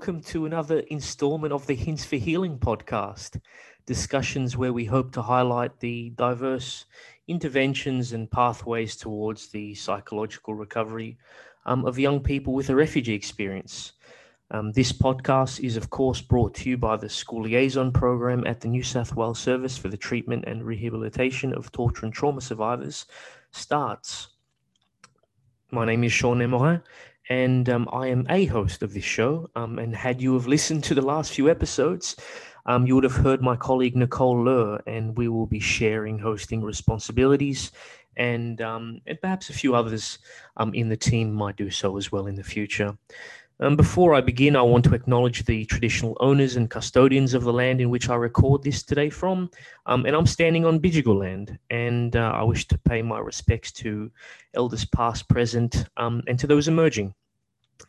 Welcome to another installment of the Hints for Healing podcast, discussions where we hope to highlight the diverse interventions and pathways towards the psychological recovery um, of young people with a refugee experience. Um, this podcast is, of course, brought to you by the School Liaison Program at the New South Wales Service for the Treatment and Rehabilitation of Torture and Trauma Survivors, STARTTS. My name is Shaun Nemorin, and um, I am a host of this show. Um, and had you have listened to the last few episodes, um, you would have heard my colleague Nicole Loehr, and we will be sharing hosting responsibilities, and um, and perhaps a few others um, in the team might do so as well in the future. Um, before I begin, I want to acknowledge the traditional owners and custodians of the land in which I record this today from. Um, and I'm standing on Bidjigal land, and uh, I wish to pay my respects to elders past, present, um, and to those emerging.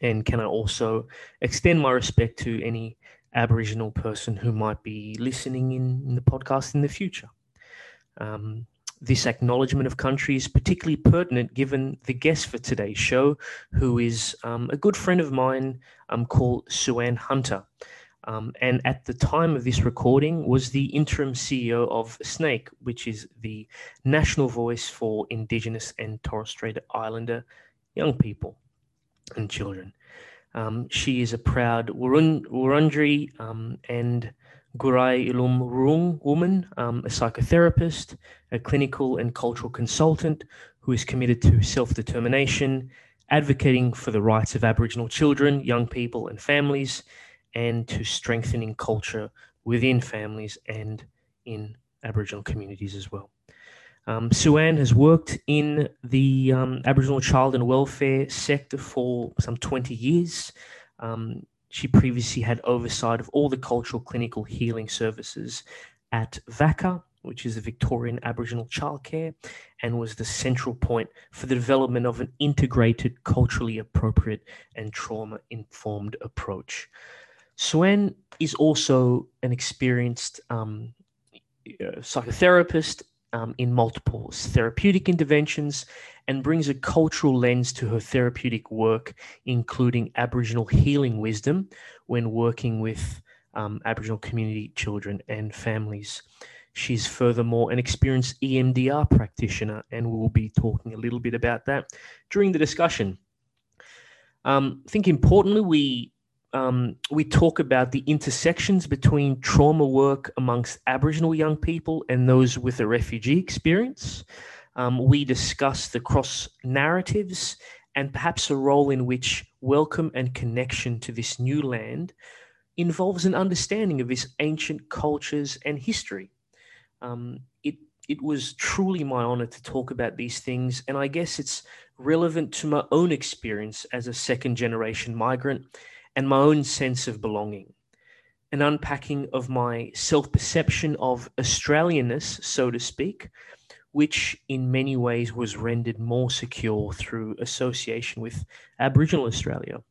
And can I also extend my respect to any Aboriginal person who might be listening in, in the podcast in the future? This acknowledgement of country is particularly pertinent given the guest for today's show, who is um, a good friend of mine um, called Sue-Anne Hunter. Um, and at the time of this recording was the interim CEO of SNAICC, which is the national voice for Indigenous and Torres Strait Islander young people and children. Um, she is a proud Wurund- Wurundjeri um, and Ngurai Illum Wurrung woman, um, a psychotherapist, a clinical and cultural consultant who is committed to self determination, advocating for the rights of Aboriginal children, young people, and families, and to strengthening culture within families and in Aboriginal communities as well. Um, Sue-Anne has worked in the um, Aboriginal child and welfare sector for some 20 years. Um, she previously had oversight of all the cultural clinical healing services at VACCA, which is the Victorian Aboriginal Childcare, and was the central point for the development of an integrated, culturally appropriate, and trauma informed approach. Sue-Anne is also an experienced um, psychotherapist um, in multiple therapeutic interventions and brings a cultural lens to her therapeutic work, including Aboriginal healing wisdom when working with um, Aboriginal community children and families. She's furthermore an experienced EMDR practitioner, and we will be talking a little bit about that during the discussion. Um, I think importantly, we um, we talk about the intersections between trauma work amongst Aboriginal young people and those with a refugee experience. Um, we discuss the cross narratives and perhaps a role in which welcome and connection to this new land involves an understanding of its ancient cultures and history. Um, it it was truly my honor to talk about these things, and I guess it's relevant to my own experience as a second generation migrant and my own sense of belonging. An unpacking of my self perception of Australianness, so to speak, which in many ways was rendered more secure through association with Aboriginal Australia.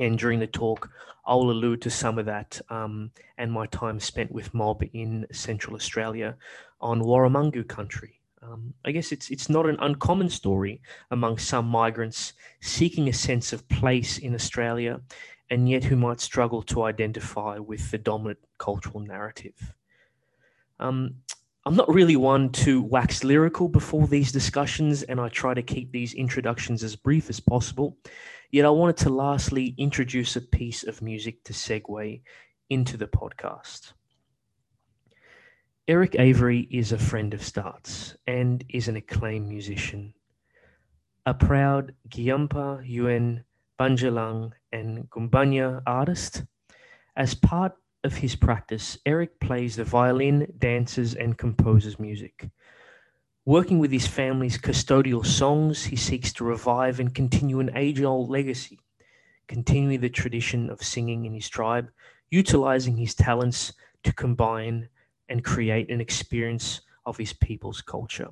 And during the talk, I'll allude to some of that um, and my time spent with Mob in Central Australia on Warumungu country. Um, I guess it's it's not an uncommon story among some migrants seeking a sense of place in Australia and yet who might struggle to identify with the dominant cultural narrative. Um, I'm not really one to wax lyrical before these discussions, and I try to keep these introductions as brief as possible. Yet, I wanted to lastly introduce a piece of music to segue into the podcast. Eric Avery is a friend of STARTTS and is an acclaimed musician. A proud Ngiyampaa Yuin Bundjalung and Gumbaynggirr artist. As part of his practice, Eric plays the violin, dances, and composes music. Working with his family's custodial songs, he seeks to revive and continue an age old legacy, continuing the tradition of singing in his tribe, utilizing his talents to combine and create an experience of his people's culture.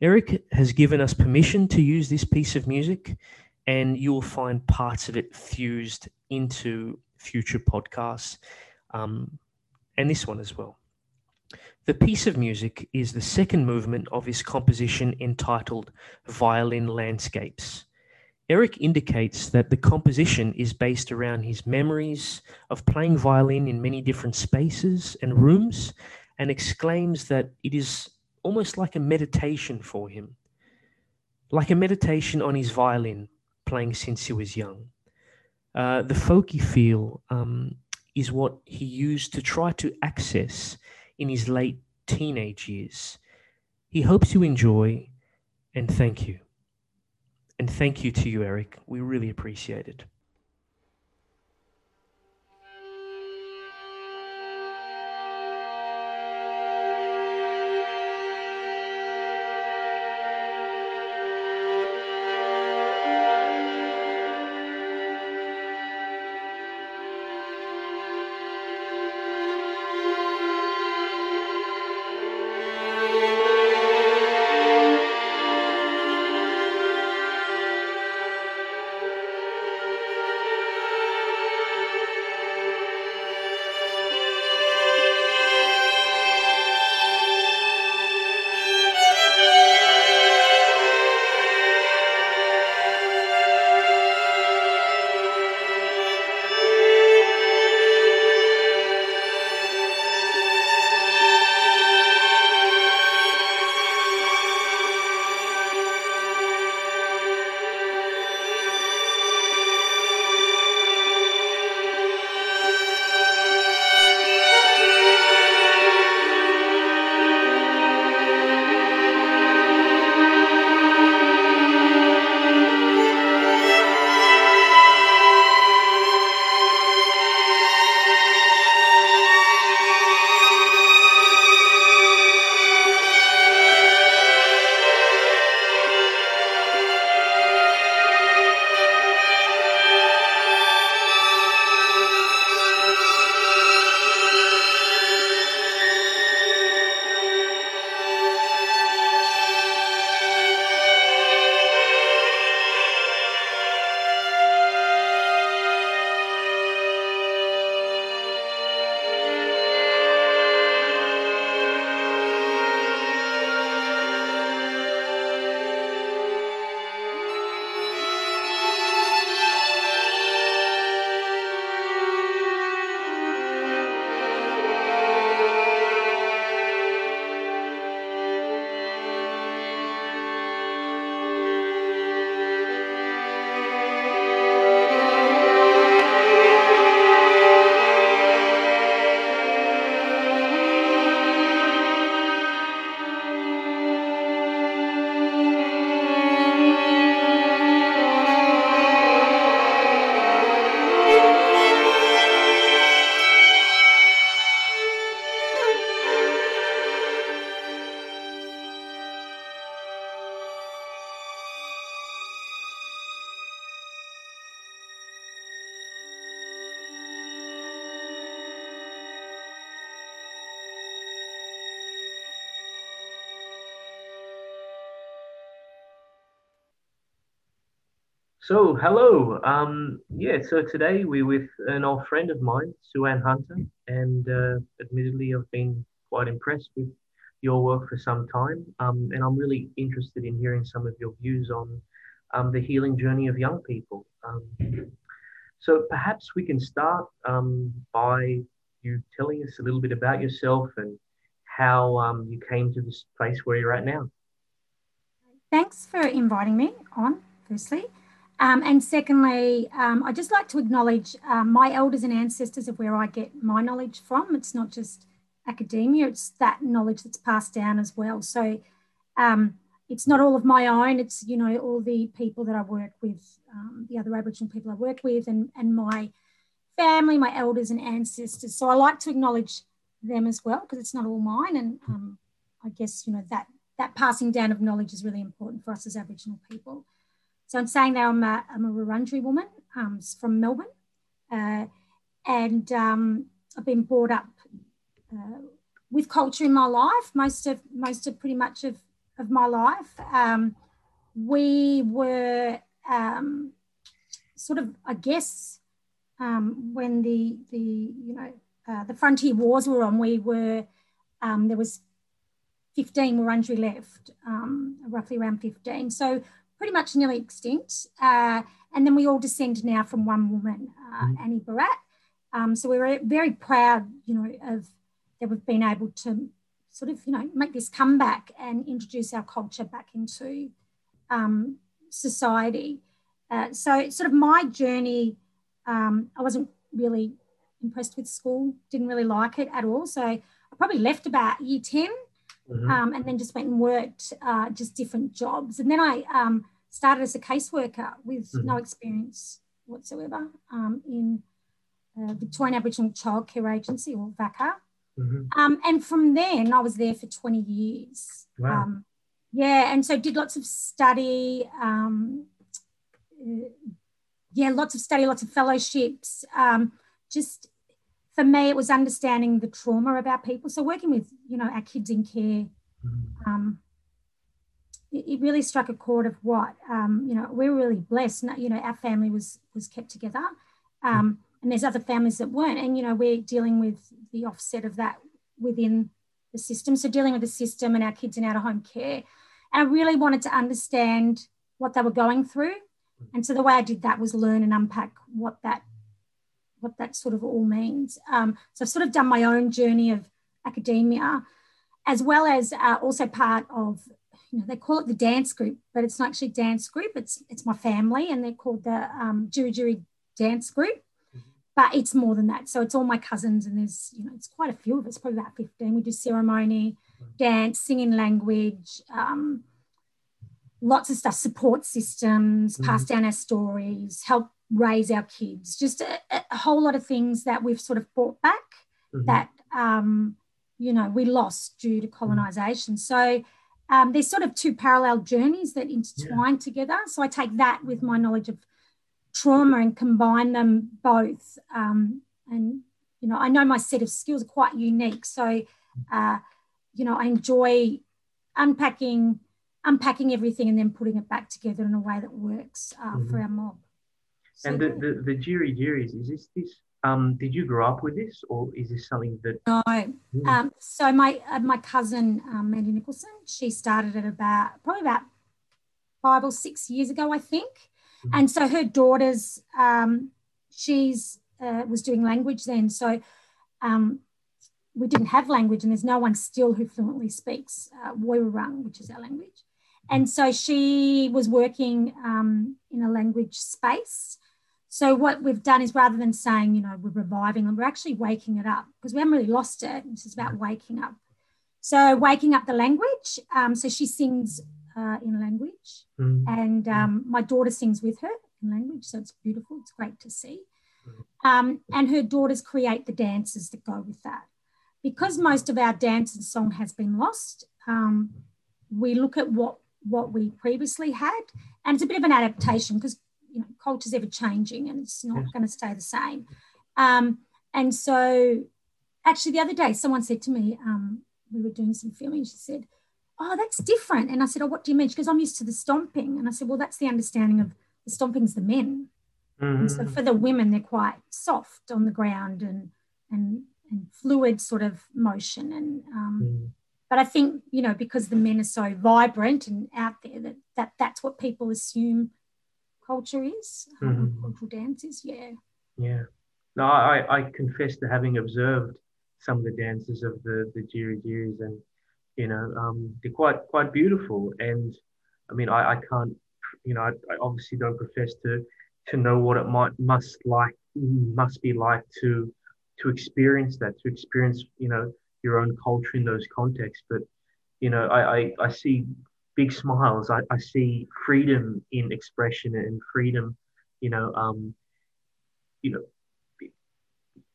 Eric has given us permission to use this piece of music and you will find parts of it fused into future podcasts um, and this one as well. The piece of music is the second movement of his composition entitled Violin Landscapes. Eric indicates that the composition is based around his memories of playing violin in many different spaces and rooms and exclaims that it is almost like a meditation for him, like a meditation on his violin, playing since he was young. Uh, the folky feel um, is what he used to try to access in his late teenage years. He hopes you enjoy and thank you. And thank you to you, Eric. We really appreciate it. So, hello. Um, yeah, so today we're with an old friend of mine, Sue-Anne Hunter, and uh, admittedly, I've been quite impressed with your work for some time. Um, and I'm really interested in hearing some of your views on um, the healing journey of young people. Um, so, perhaps we can start um, by you telling us a little bit about yourself and how um, you came to this place where you're at now. Thanks for inviting me on, firstly. Um, and secondly, um, I'd just like to acknowledge um, my elders and ancestors of where I get my knowledge from. It's not just academia, it's that knowledge that's passed down as well. So um, it's not all of my own, it's, you know, all the people that I work with, um, the other Aboriginal people I work with, and, and my family, my elders and ancestors. So I like to acknowledge them as well because it's not all mine. And um, I guess, you know, that, that passing down of knowledge is really important for us as Aboriginal people. So I'm saying that I'm a, I'm a Wurundjeri woman um, from Melbourne, uh, and um, I've been brought up uh, with culture in my life. Most of most of pretty much of of my life, um, we were um, sort of, I guess, um, when the the you know uh, the frontier wars were on, we were um, there was 15 Wurundjeri left, roughly around 15. So pretty much nearly extinct. Uh, and then we all descend now from one woman, uh, mm. Annie Borate. Um, so we're very proud, you know, of that we've been able to sort of, you know, make this comeback and introduce our culture back into um, society. Uh, so sort of my journey, um, I wasn't really impressed with school, didn't really like it at all. So I probably left about year 10 mm-hmm. um, and then just went and worked uh, just different jobs. And then I um, started as a caseworker with mm-hmm. no experience whatsoever um, in uh, Victorian Aboriginal Child Care Agency or VACCA. Mm-hmm. Um, and from then I was there for 20 years. Wow. Um, yeah, and so did lots of study. Um, uh, yeah, lots of study, lots of fellowships. Um, just for me, it was understanding the trauma of our people. So working with, you know, our kids in care, mm-hmm. It, it, really struck a chord of what, um, you know, we're really blessed. You know, our family was was kept together, um, and there's other families that weren't. And you know, we're dealing with the offset of that within the system. So dealing with the system and our kids in out of home care. And I really wanted to understand what they were going through. And so the way I did that was learn and unpack what that what that sort of all means. Um, so I've sort of done my own journey of academia, as well as uh, also part of, you know, they call it the dance group, but it's not actually dance group. It's it's my family, and they're called the um, Djirri Dance Group. Mm-hmm. But it's more than that. So it's all my cousins, and there's you know it's quite a few of us, probably about fifteen. We do ceremony, dance, singing language. Um, lots of stuff support systems mm-hmm. pass down our stories help raise our kids, just a, a, whole lot of things that we've sort of brought back mm-hmm. that, um, you know, we lost due to colonization. So um, there's sort of two parallel journeys that intertwine yeah. together. So I take that with my knowledge of trauma and combine them both. Um, and, you know, I know my set of skills are quite unique. So, uh, you know, I enjoy unpacking unpacking everything and then putting it back together in a way that works uh, mm-hmm. for our mob and the, the, the Djirri Djirris, is this this um, did you grow up with this, or is this something that? No. Mm. Um, so my uh, my cousin um, Mandy Nicholson, she started it about probably about five or six years ago, I think. Mm. And so her daughters, um, she's uh, was doing language then. So um, we didn't have language, and there's no one still who fluently speaks uh, Woiwurrung, which is our language. And so she was working um, in a language space. So what we've done is rather than saying, you know, we're reviving them, we're actually waking it up because we haven't really lost it. This is about waking up. So waking up the language. Um, so she sings uh, in language, mm. and um, my daughter sings with her in language. So it's beautiful. It's great to see. Um, and her daughters create the dances that go with that. Because most of our dance and song has been lost, um, we look at what what we previously had, and it's a bit of an adaptation because you know, culture's ever changing and it's not going to stay the same. Um, and so, actually, the other day, someone said to me, um, we were doing some filming, she said, Oh, that's different. And I said, Oh, what do you mean? She goes, I'm used to the stomping. And I said, Well, that's the understanding of the stomping's the men. Mm-hmm. And so mm-hmm. for the women, they're quite soft on the ground and, and, and fluid sort of motion. And, um, mm. but I think, you know, because the men are so vibrant and out there, that, that that's what people assume culture is, mm-hmm. cultural dances. Yeah. Yeah. No, I, I confess to having observed some of the dances of the the Djirri Djirris, and you know, um, they're quite quite beautiful. And I mean, I, I can't, you know, I, I obviously don't profess to to know what it might must like must be like to to experience that, to experience, you know, your own culture in those contexts. But you know, I, I, I see big smiles. I, I see freedom in expression and freedom, you know, um, you know,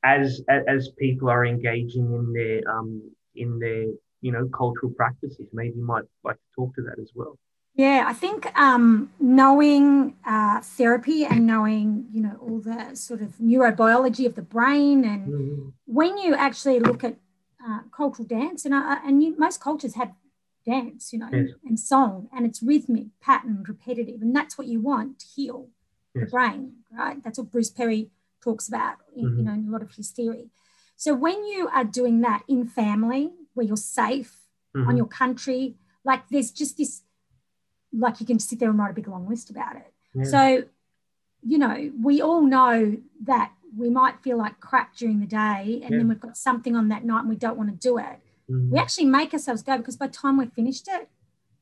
as as people are engaging in their um, in their you know cultural practices. Maybe you might like to talk to that as well. Yeah, I think um, knowing uh, therapy and knowing, you know, all the sort of neurobiology of the brain, and mm-hmm. when you actually look at uh, cultural dance, and uh, and you, most cultures have dance, you know, yes. and song, and it's rhythmic, pattern, repetitive, and that's what you want to heal yes. the brain, right? That's what Bruce Perry talks about, in, mm-hmm. you know, in a lot of his theory. So when you are doing that in family, where you're safe mm-hmm. on your country, like there's just this like you can sit there and write a big long list about it. Yeah. So, you know, we all know that we might feel like crap during the day and yeah. then we've got something on that night and we don't want to do it. Mm. We actually make ourselves go because by the time we've finished it,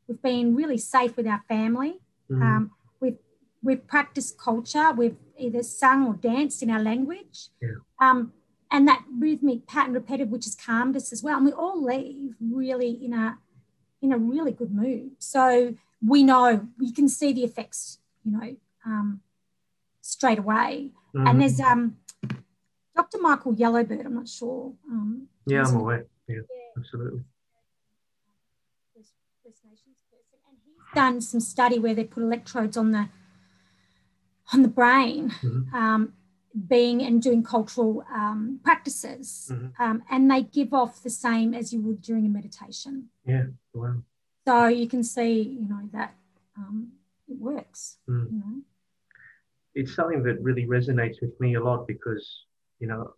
we've been really safe with our family. Mm. Um, we've we've practiced culture. We've either sung or danced in our language. Yeah. Um, and that rhythmic pattern repetitive, which has calmed us as well. And we all leave really in a in a really good mood. So we know we can see the effects, you know, um, straight away. Mm-hmm. And there's um, Dr. Michael Yellowbird. I'm not sure. Um, yeah, I'm aware. Yeah, yeah, absolutely. This nation's person, And he's done some study where they put electrodes on the on the brain, mm-hmm. um, being and doing cultural um, practices, mm-hmm. um, and they give off the same as you would during a meditation. Yeah, wow. So you can see, you know, that um, it works. Mm. You know? It's something that really resonates with me a lot because, you know,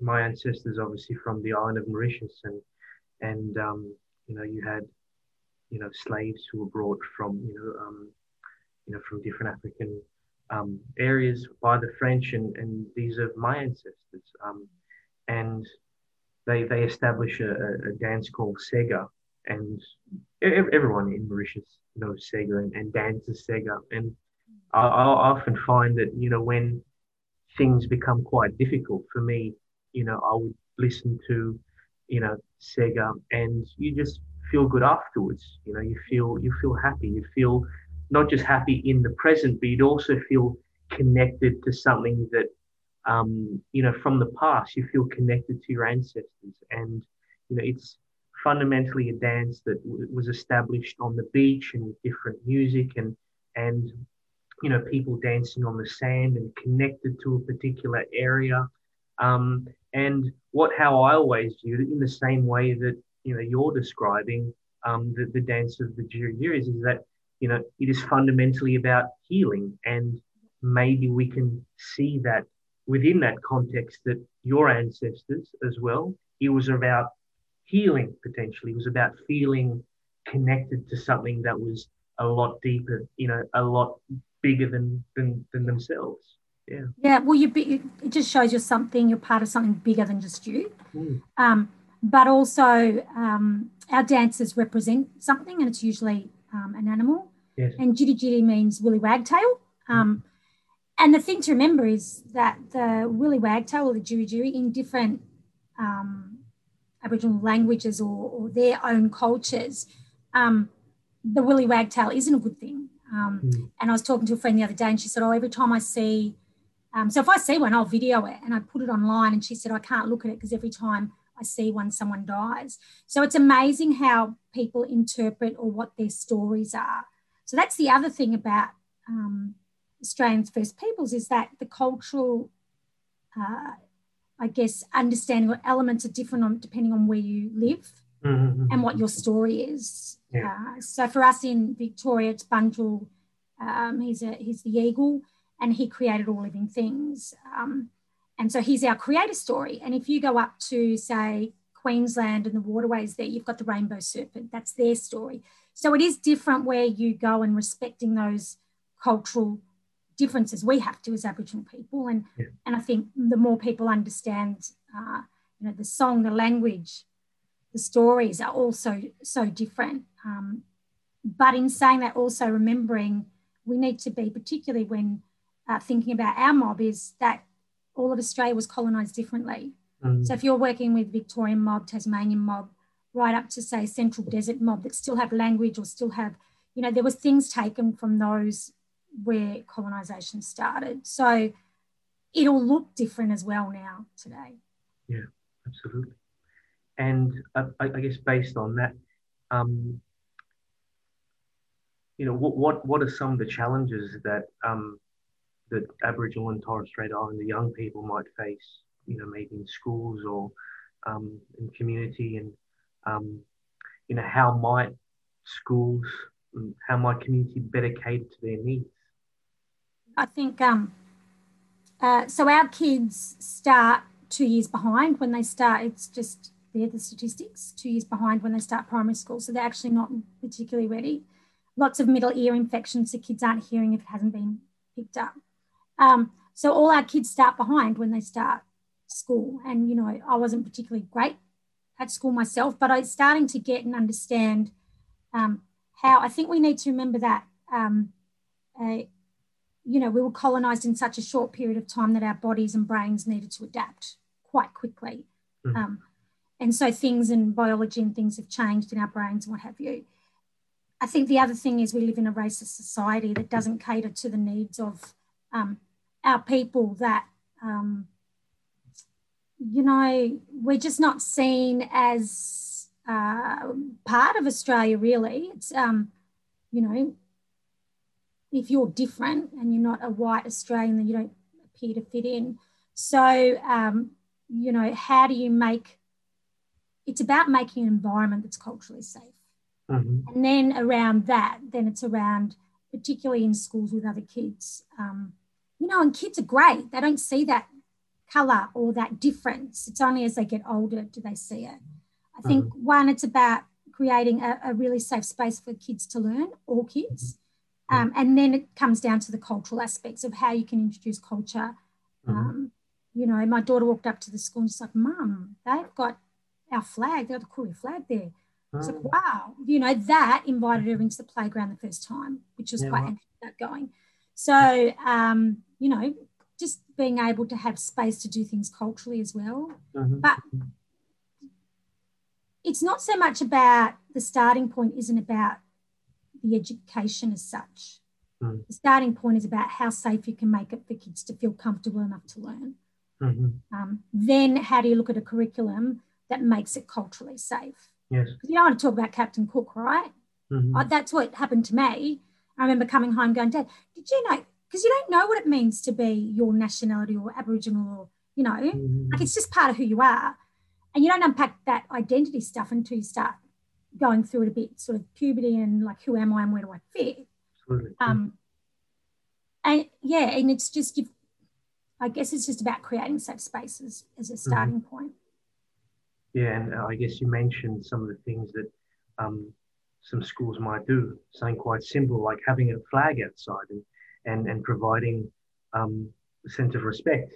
my ancestors obviously from the island of Mauritius, and and um, you know, you had, you know, slaves who were brought from, you know, um, you know, from different African um, areas by the French, and, and these are my ancestors. Um, and they they establish a, a, dance called Sega, and everyone in Mauritius knows Sega and, and dances Sega. And I, I often find that you know when things become quite difficult for me, you know, I would listen to you know Sega, and you just feel good afterwards. You know, you feel you feel happy. You feel not just happy in the present, but you'd also feel connected to something that, um, you know, from the past. You feel connected to your ancestors, and you know, it's fundamentally a dance that w- was established on the beach and with different music and and you know people dancing on the sand and connected to a particular area. Um, and what how I always viewed it in the same way that you know you're describing um, the, the dance of the Djirri Djirris is that you know, it is fundamentally about healing. And maybe we can see that within that context that your ancestors as well, it was about healing potentially, it was about feeling connected to something that was a lot deeper, you know, a lot bigger than than, than themselves. Yeah. Yeah. Well, you be, it just shows you're something. You're part of something bigger than just you. Mm. Um, but also, um, our dancers represent something, and it's usually um, an animal. Yes. And Djirri Djirri means willy wagtail. Um, and the thing to remember is that the willy wagtail or the Djirri Djirri in different um, Aboriginal languages or, or, their own cultures, um, the willy wagtail isn't a good thing. Mm. And I was talking to a friend the other day and she said, Oh, every time I see, um, so if I see one, I'll video it and I put it online. And she said, I can't look at it because every time I see one, someone dies. So it's amazing how people interpret or what their stories are. So that's the other thing about um, Australians First Peoples is that the cultural, uh, I guess, understanding or elements are different on, depending on where you live mm-hmm. and what your story is. Yeah. Uh, so for us in Victoria, it's Bunjil. Um, he's a he's the eagle, and he created all living things. Um, and so he's our creator story. And if you go up to say Queensland and the waterways there, you've got the rainbow serpent. That's their story. So it is different where you go and respecting those cultural differences we have to as Aboriginal people. And, yeah. and I think the more people understand, uh, you know, the song, the language, the stories are also so different. Um, but in saying that, also remembering we need to be, particularly when uh, thinking about our mob, is that all of Australia was colonised differently. Mm. So if you're working with Victorian mob, Tasmanian mob, right up to say Central Desert mob that still have language or still have, you know, there was things taken from those where colonisation started. So it'll look different as well now today. Yeah, absolutely. And uh, I, I, guess based on that, um, you know, what, what what are some of the challenges that um, that Aboriginal and Torres Strait Islander young people might face? You know, maybe in schools or um, in community and um, you know, how might schools, how might community better cater to their needs? I think um, uh, so. Our kids start two years behind when they start. It's just they're the statistics. Two years behind when they start primary school, so they're actually not particularly ready. lots of middle ear infections, so kids aren't hearing if it hasn't been picked up. Um, so all our kids start behind when they start school. And, you know, I wasn't particularly great at school myself, but I'm starting to get and understand um, how I think we need to remember that, um, uh, you know, we were colonized in such a short period of time that our bodies and brains needed to adapt quite quickly. Mm. Um, and so things in biology and things have changed in our brains and what have you. I think the other thing is we live in a racist society that doesn't cater to the needs of um, our people that um, you know, we're just not seen as uh, part of Australia, really. It's, um, you know, if you're different and you're not a white Australian, then you don't appear to fit in. So, um, you know, how do you make it's about making an environment that's culturally safe. Mm-hmm. And then around that, then it's around, particularly in schools with other kids. Um, you know, and kids are great. They don't see that color or that difference. It's only as they get older do they see it. I think mm-hmm. one, it's about creating a, a, really safe space for kids to learn, all kids. Mm-hmm. Um, and then it comes down to the cultural aspects of how you can introduce culture. Mm-hmm. Um, you know, my daughter walked up to the school and she's like, Mum, they've got our flag, they've got the Koori flag there. It's like, oh. wow, you know, that invited her into the playground the first time, which was yeah, quite interesting going. So, um, you know, just being able to have space to do things culturally as well. Mm-hmm. But it's not so much about the starting point, isn't about the education as such. Mm. The starting point is about how safe you can make it for kids to feel comfortable enough to learn. Mm-hmm. Um, then, how do you look at a curriculum that makes it culturally safe? Yes. You don't want to talk about Captain Cook, right? Mm-hmm. That's what happened to me. I remember coming home going, Dad, did you know because you don't know what it means to be your nationality or Aboriginal or, you know, mm-hmm. like it's just part of who you are. And you don't unpack that identity stuff until you start going through it a bit, sort of puberty and like, who am I and where do I fit? Absolutely. Um, and yeah, and it's just, you I guess it's just about creating safe spaces as a starting mm-hmm. point. Yeah, and I guess you mentioned some of the things that um, some schools might do, something quite simple like having a flag outside and and, and providing um, a sense of respect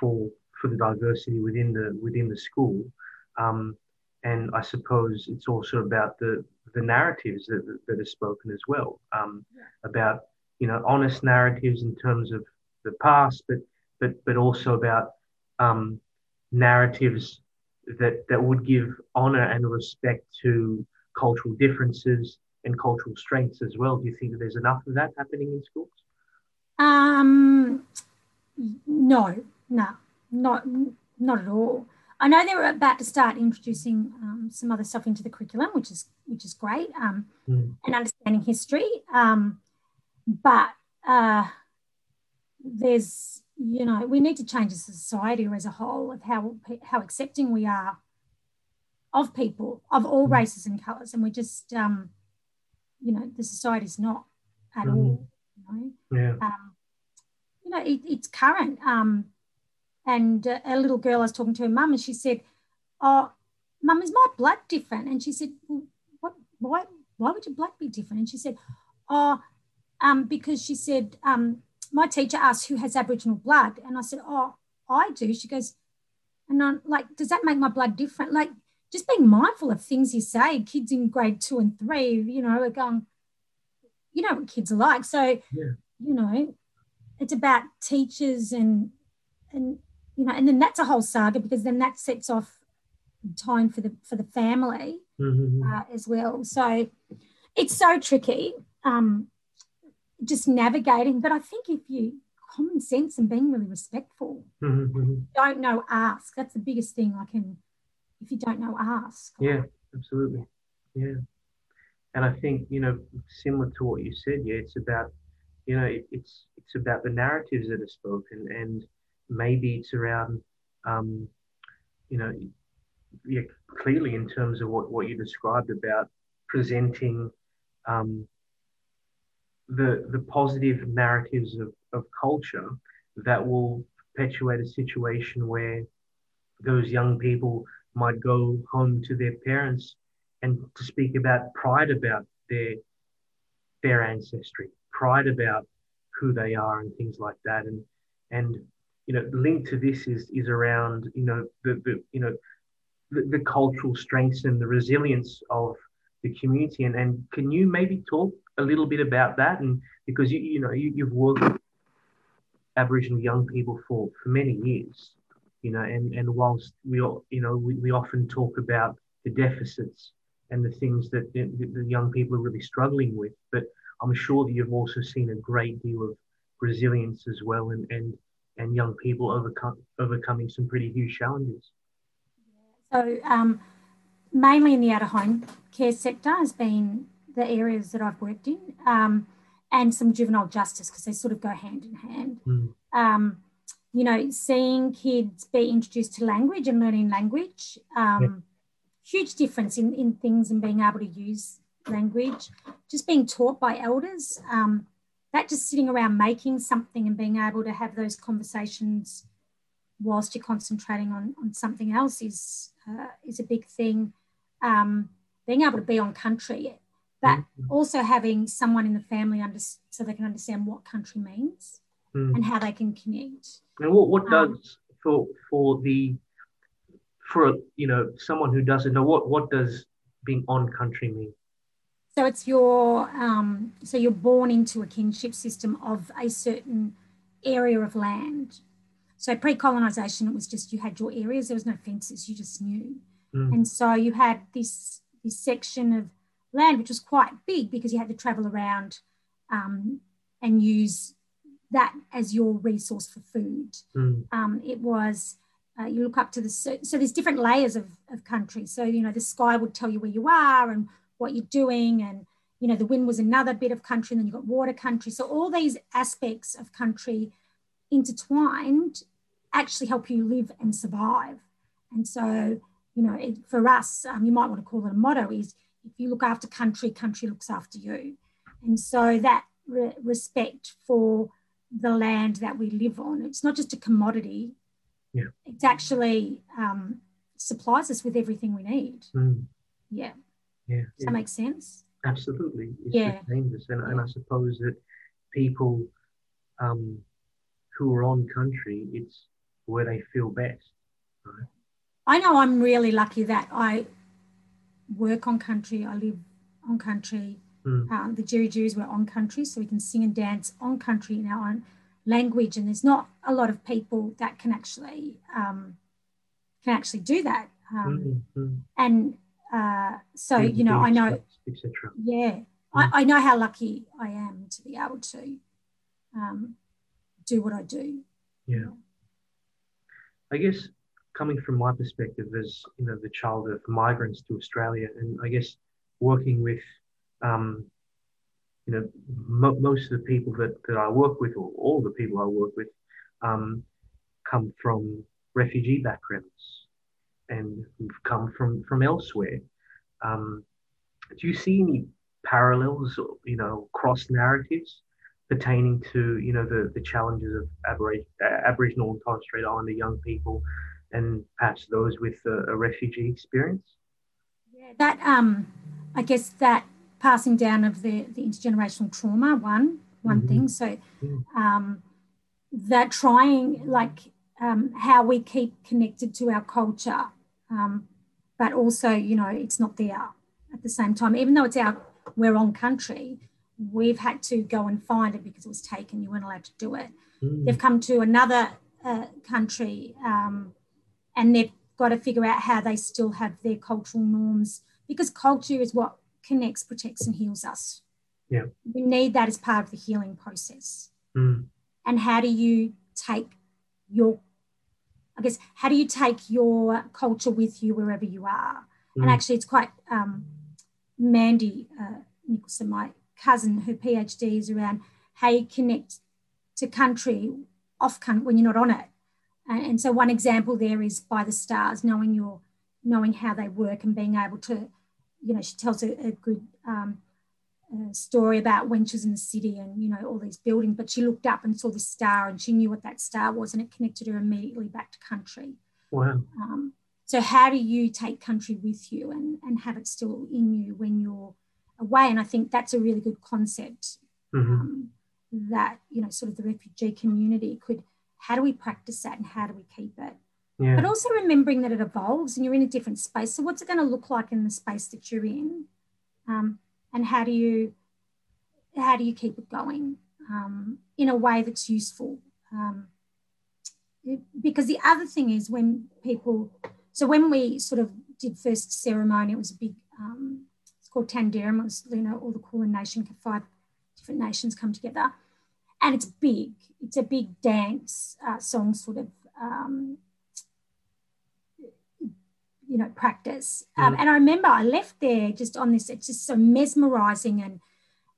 for for the diversity within the within the school. Um, and I suppose it's also about the the narratives that, that are spoken as well um, about you know honest narratives in terms of the past, but but but also about um, narratives that that would give honor and respect to cultural differences and cultural strengths as well. Do you think that there's enough of that happening in schools? Um, no, no, not not at all. I know they're about to start introducing um, some other stuff into the curriculum, which is which is great, um, mm. and understanding history. Um, but uh, there's you know we need to change as a society or as a whole of how how accepting we are of people of all mm. races and colours, and we just um, you know the society's not at mm. all. You know, yeah. Um, you know, it, it's current. Um, and uh, a little girl I was talking to her mum, and she said, "Oh, mum, is my blood different?" And she said, well, "What? Why? Why would your blood be different?" And she said, "Oh, um, because she said um, my teacher asked who has Aboriginal blood, and I said, "Oh, I do." She goes, and I'm like, "Does that make my blood different?" Like, just being mindful of things you say. Kids in grade two and three, you know, are going, you know what kids are like. So, yeah. you know, it's about teachers and and you know, and then that's a whole saga because then that sets off time for the for the family mm-hmm. uh, as well. So it's so tricky, um, just navigating. But I think if you common sense and being really respectful, mm-hmm. don't know, ask. That's the biggest thing I can. If you don't know, ask. Yeah, absolutely. Yeah. And I think, you know, similar to what you said, yeah, it's about, you know, it, it's it's about the narratives that are spoken, and maybe it's around, um, you know, yeah, clearly in terms of what, what you described about presenting um, the the positive narratives of, of culture that will perpetuate a situation where those young people might go home to their parents and to speak about pride about their their ancestry, pride about who they are, and things like that. And and you know, linked to this is is around you know the, the you know the, the cultural strengths and the resilience of the community. And and can you maybe talk a little bit about that? And because you you know you, you've worked with Aboriginal young people for for many years, you know, and and whilst we all you know we, we often talk about the deficits and the things that the, the young people are really struggling with, but I'm sure that you've also seen a great deal of resilience as well, and and and young people overcome overcoming some pretty huge challenges. So um, mainly in the out of home care sector has been the areas that I've worked in, um, and some juvenile justice because they sort of go hand in hand. Mm. Um, you know, seeing kids be introduced to language and learning language, um, yeah. huge difference in, in things and being able to use language, just being taught by elders. Um, that just sitting around making something and being able to have those conversations whilst you're concentrating on, on something else is uh, is a big thing. Um, being able to be on country, but mm-hmm. also having someone in the family under, so they can understand what country means mm. and how they can connect. And what, what um, does for for the for you know someone who doesn't know what what does being on country mean? So it's your um, so you're born into a kinship system of a certain area of land. So pre-colonization, it was just you had your areas. There was no fences. You just knew, mm. and so you had this this section of land which was quite big because you had to travel around um, and use that as your resource for food. Mm. Um, it was uh, you look up to the so, so there's different layers of, of country. So you know the sky would tell you where you are and what you're doing and you know the wind was another bit of country and then you've got water country so all these aspects of country intertwined actually help you live and survive and so you know it, for us um, you might want to call it a motto is if you look after country country looks after you and so that re- respect for the land that we live on it's not just a commodity yeah. it's actually um, supplies us with everything we need mm. yeah yeah. Does yeah. that make sense? Absolutely. It's yeah. dangerous. And, and I suppose that people um, who are on country, it's where they feel best. Right? I know I'm really lucky that I work on country, I live on country. Mm. Um, the Djirri Djiris were on country, so we can sing and dance on country in our own language. And there's not a lot of people that can actually um, can actually do that. Um, mm-hmm. And uh, so you know, I know, yeah, mm. I, I, know how lucky I am to be able to um, do what I do. Yeah. I guess coming from my perspective as you know the child of migrants to Australia, and I guess working with um, you know mo- most of the people that, that I work with, or all the people I work with, um, come from refugee backgrounds and come from from elsewhere. Um, do you see any parallels, or, you know, cross narratives pertaining to you know the the challenges of Aborig- Aboriginal and Torres Strait Islander young people, and perhaps those with a, a refugee experience? Yeah, that um, I guess that passing down of the the intergenerational trauma one one mm-hmm. thing. So um, that trying like um, how we keep connected to our culture, um, but also, you know, it's not there at the same time. Even though it's our, we're on country, we've had to go and find it because it was taken. You weren't allowed to do it. Mm. They've come to another uh, country um, and they've got to figure out how they still have their cultural norms because culture is what connects, protects, and heals us. Yeah. We need that as part of the healing process. Mm. And how do you take your I guess, how do you take your culture with you wherever you are? Mm. And actually, it's quite um, Mandy uh, Nicholson, my cousin, her PhD is around how you connect to country off country when you're not on it. And, and so, one example there is by the stars, knowing your knowing how they work and being able to, you know, she tells a, a good um, story about when she was in the city and you know all these buildings but she looked up and saw this star and she knew what that star was and it connected her immediately back to country wow um, so how do you take country with you and and have it still in you when you're away. And I think that's a really good concept Mhm. um, that, you know, sort of the refugee community could, how do we practice that and how do we keep it? Yeah. But also remembering that it evolves and you're in a different space. So what's it going to look like in the space that you're in? Um, and how do you, how do you keep it going um, in a way that's useful? Um, because the other thing is when people, so when we sort of did first ceremony, it was a big, um, it's called Tanderrum. It was, you know, all the Kulin Nation, five different nations come together. And it's big. It's a big dance uh, song sort of, um, you know, practice. Um, Mm. and I remember I left there just on this, it's just so mesmerizing and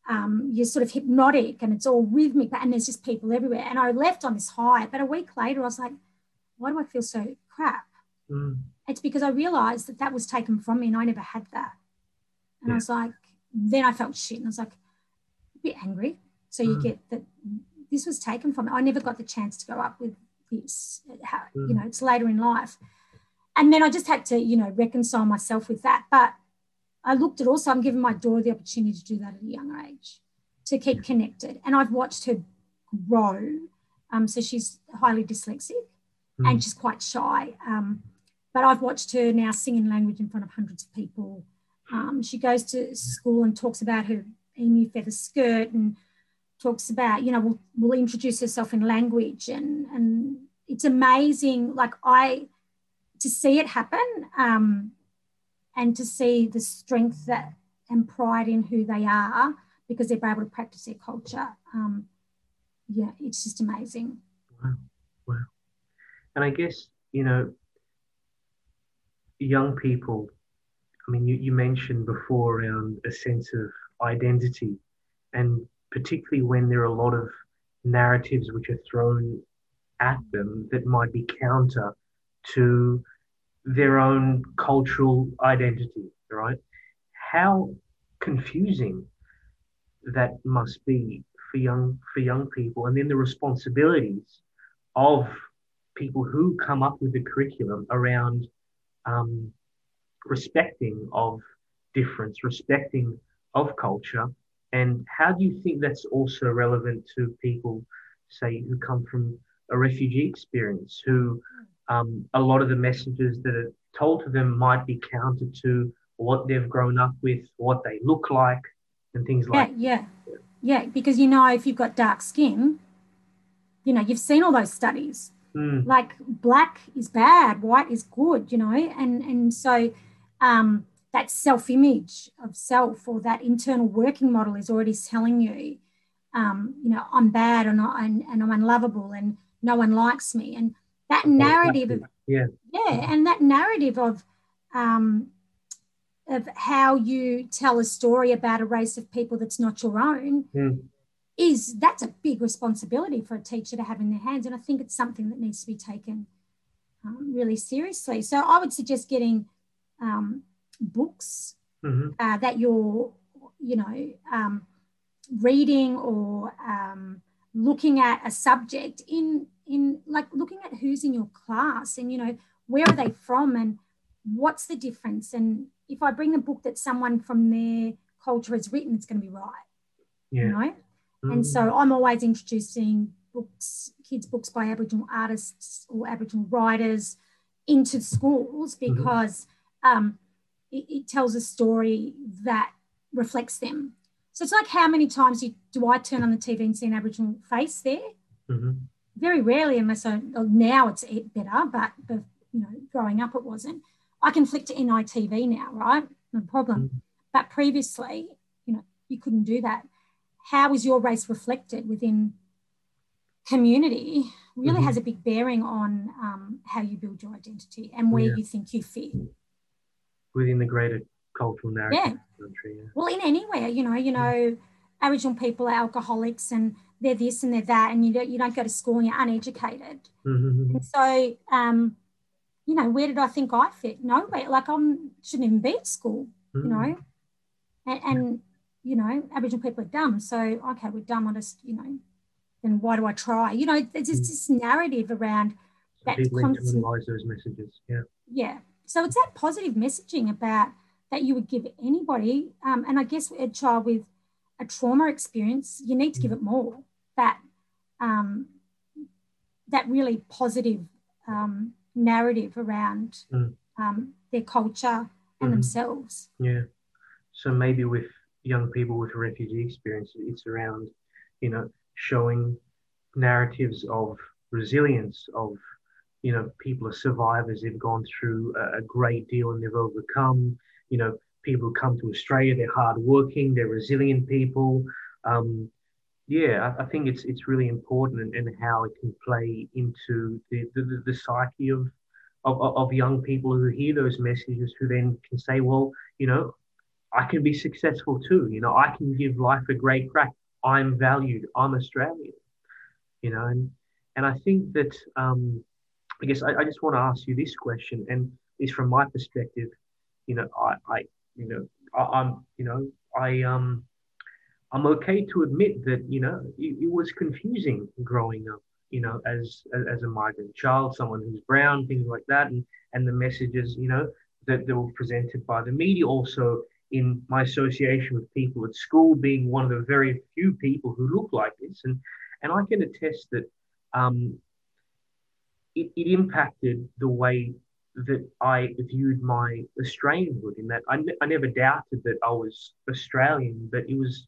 um, you're sort of hypnotic and it's all rhythmic and there's just people everywhere. And I left on this high, but a week later I was like, why do I feel so crap? Mm. It's because I realized that that was taken from me and I never had that. And Yeah. I was like, then I felt shit and I was like, a bit angry. So you Mm. get that this was taken from me. I never got the chance to go up with this. How, You Mm. know, it's later in life. And then I just had to, you know, reconcile myself with that. But I looked at also, I'm giving my daughter the opportunity to do that at a young age, to keep connected. And I've watched her grow. Um, so she's highly dyslexic Mm. and she's quite shy. Um, but I've watched her now sing in language in front of hundreds of people. Um, she goes to school and talks about her emu feather skirt and talks about, you know, will will introduce herself in language and and it's amazing. Like I to see it happen um, and to see the strength that and pride in who they are because they're able to practice their culture. Um, yeah, it's just amazing. Wow, wow. And I guess, you know, young people, I mean, you, you mentioned before around a sense of identity, and particularly when there are a lot of narratives which are thrown at them that might be counter to their own cultural identity, right? How confusing that must be for young for young people, and then the responsibilities of people who come up with the curriculum around um, respecting of difference, respecting of culture, and how do you think that's also relevant to people, say, who come from a refugee experience, who um, a lot of the messages that are told to them might be counter to what they've grown up with, what they look like, and things like Yeah, yeah, yeah. Because you know, if you've got dark skin, you know, you've seen all those studies. Mm, Like black is bad, white is good. You know, and and so um, that self-image of self or that internal working model is already telling you, um, you know, I'm bad or not, and, and I'm unlovable, and no one likes me, and that narrative of yeah, yeah and that narrative of um, of how you tell a story about a race of people that's not your own Mm. is that's a big responsibility for a teacher to have in their hands and i think it's something that needs to be taken um, really seriously. So i would suggest getting um, books hmm uh, that you're, you know, um, reading or um, looking at a subject in in like looking at who's in your class and you know where are they from and what's the difference and if I bring a book that someone from their culture has written, it's going to be right, yeah. you know. Mm. And so I'm always introducing books, kids' books by Aboriginal artists or Aboriginal writers into schools Mhm. because um, it, it tells a story that reflects them. So it's like how many times you, do I turn on the TV and see an Aboriginal face there? Mhm. Very rarely, unless I well, now it's better, but, but you know, growing up it wasn't. I can flick to NITV now, right? No problem. Mhm. But previously, you know, you couldn't do that. How is your race reflected within community really Mhm. has a big bearing on um, how you build your identity and where Yeah. you think you fit. within the greater cultural narrative Yeah. of the country. Yeah. Well, in anywhere, you know, you know, Aboriginal people are alcoholics and they're this and they're that, and you don't you don't go to school and you're uneducated. Mhm. And so, um, you know, where did I think I fit? Nowhere. Like I shouldn't even be at school, you Mhm. know. And, and you know, Aboriginal people are dumb. So okay, we're dumb. I just, you know, then why do I try? You know, there's just Mm. this narrative around So that people constant- those messages. Yeah. yeah. So it's that positive messaging about that you would give anybody. Um, and I guess a child with a trauma experience, you need to give it more. That um, that really positive um, narrative around Mm. um, their culture and Mhm. themselves. Yeah. So maybe with young people with a refugee experience, it's around, you know, showing narratives of resilience, of, you know, people are survivors, they've gone through a, a great deal and they've overcome, you know, people who come to Australia, they're hardworking, they're resilient people. Um, yeah, I, I think it's it's really important and, how it can play into the, the, the psyche of, of of young people who hear those messages, who then can say, well, you know, I can be successful too. You know, I can give life a great crack. I'm valued. I'm Australian. You know, and and I think that um, I guess I, I just want to ask you this question, and is from my perspective, you know, I, I you know, I, I'm, you know, I um, I'm okay to admit that you know it, it was confusing growing up. You know, as, as as a migrant child, someone who's brown, things like that, and and the messages, you know, that, that were presented by the media also in my association with people at school, being one of the very few people who look like this, and and I can attest that um, it, it impacted the way that I viewed my Australianhood. In that I, ne- I never doubted that I was Australian, but it was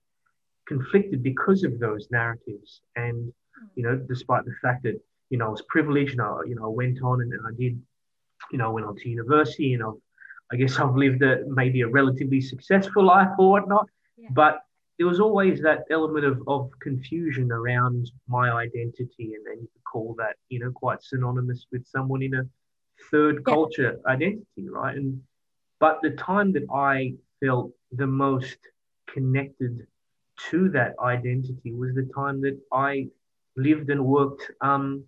conflicted because of those narratives, and you know, despite the fact that you know I was privileged, and I you know I went on and, and I did, you know, I went on to university, and I've I guess I've lived a maybe a relatively successful life or whatnot. Yeah. But there was always that element of, of confusion around my identity, and, and you could call that, you know, quite synonymous with someone in a third Yeah. culture identity, right? And but the time that I felt the most connected to that identity was the time that I lived and worked um,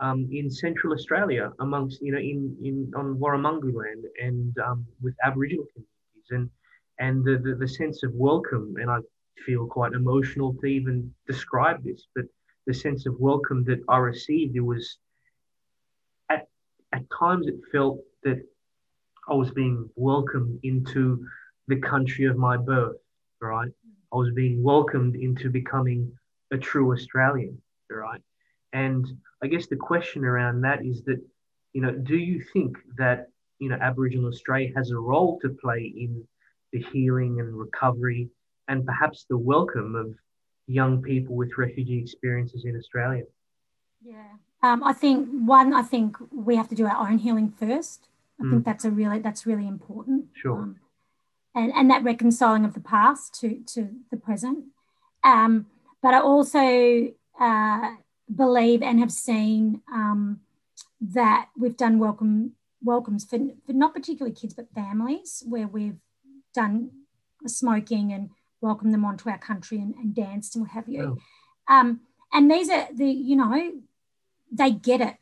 um, in Central Australia, amongst you know in in on Warumungu land and um, with Aboriginal communities, and and the, the the sense of welcome, and I feel quite emotional to even describe this, but the sense of welcome that I received, it was at times it felt that I was being welcomed into the country of my birth, right? I was being welcomed into becoming a true Australian, right? And I guess the question around that is that, you know, do you think that, you know, Aboriginal Australia has a role to play in the healing and recovery and perhaps the welcome of young people with refugee experiences in Australia? Yeah. Um, I think one, I think we have to do our own healing first. I Mm. think that's a really that's really important. Sure. Um, and and that reconciling of the past to to the present. Um, but I also uh, believe and have seen um, that we've done welcome welcomes for, for not particularly kids but families where we've done smoking and welcomed them onto our country and, and danced and what have you. Um, and these are the you know they get it.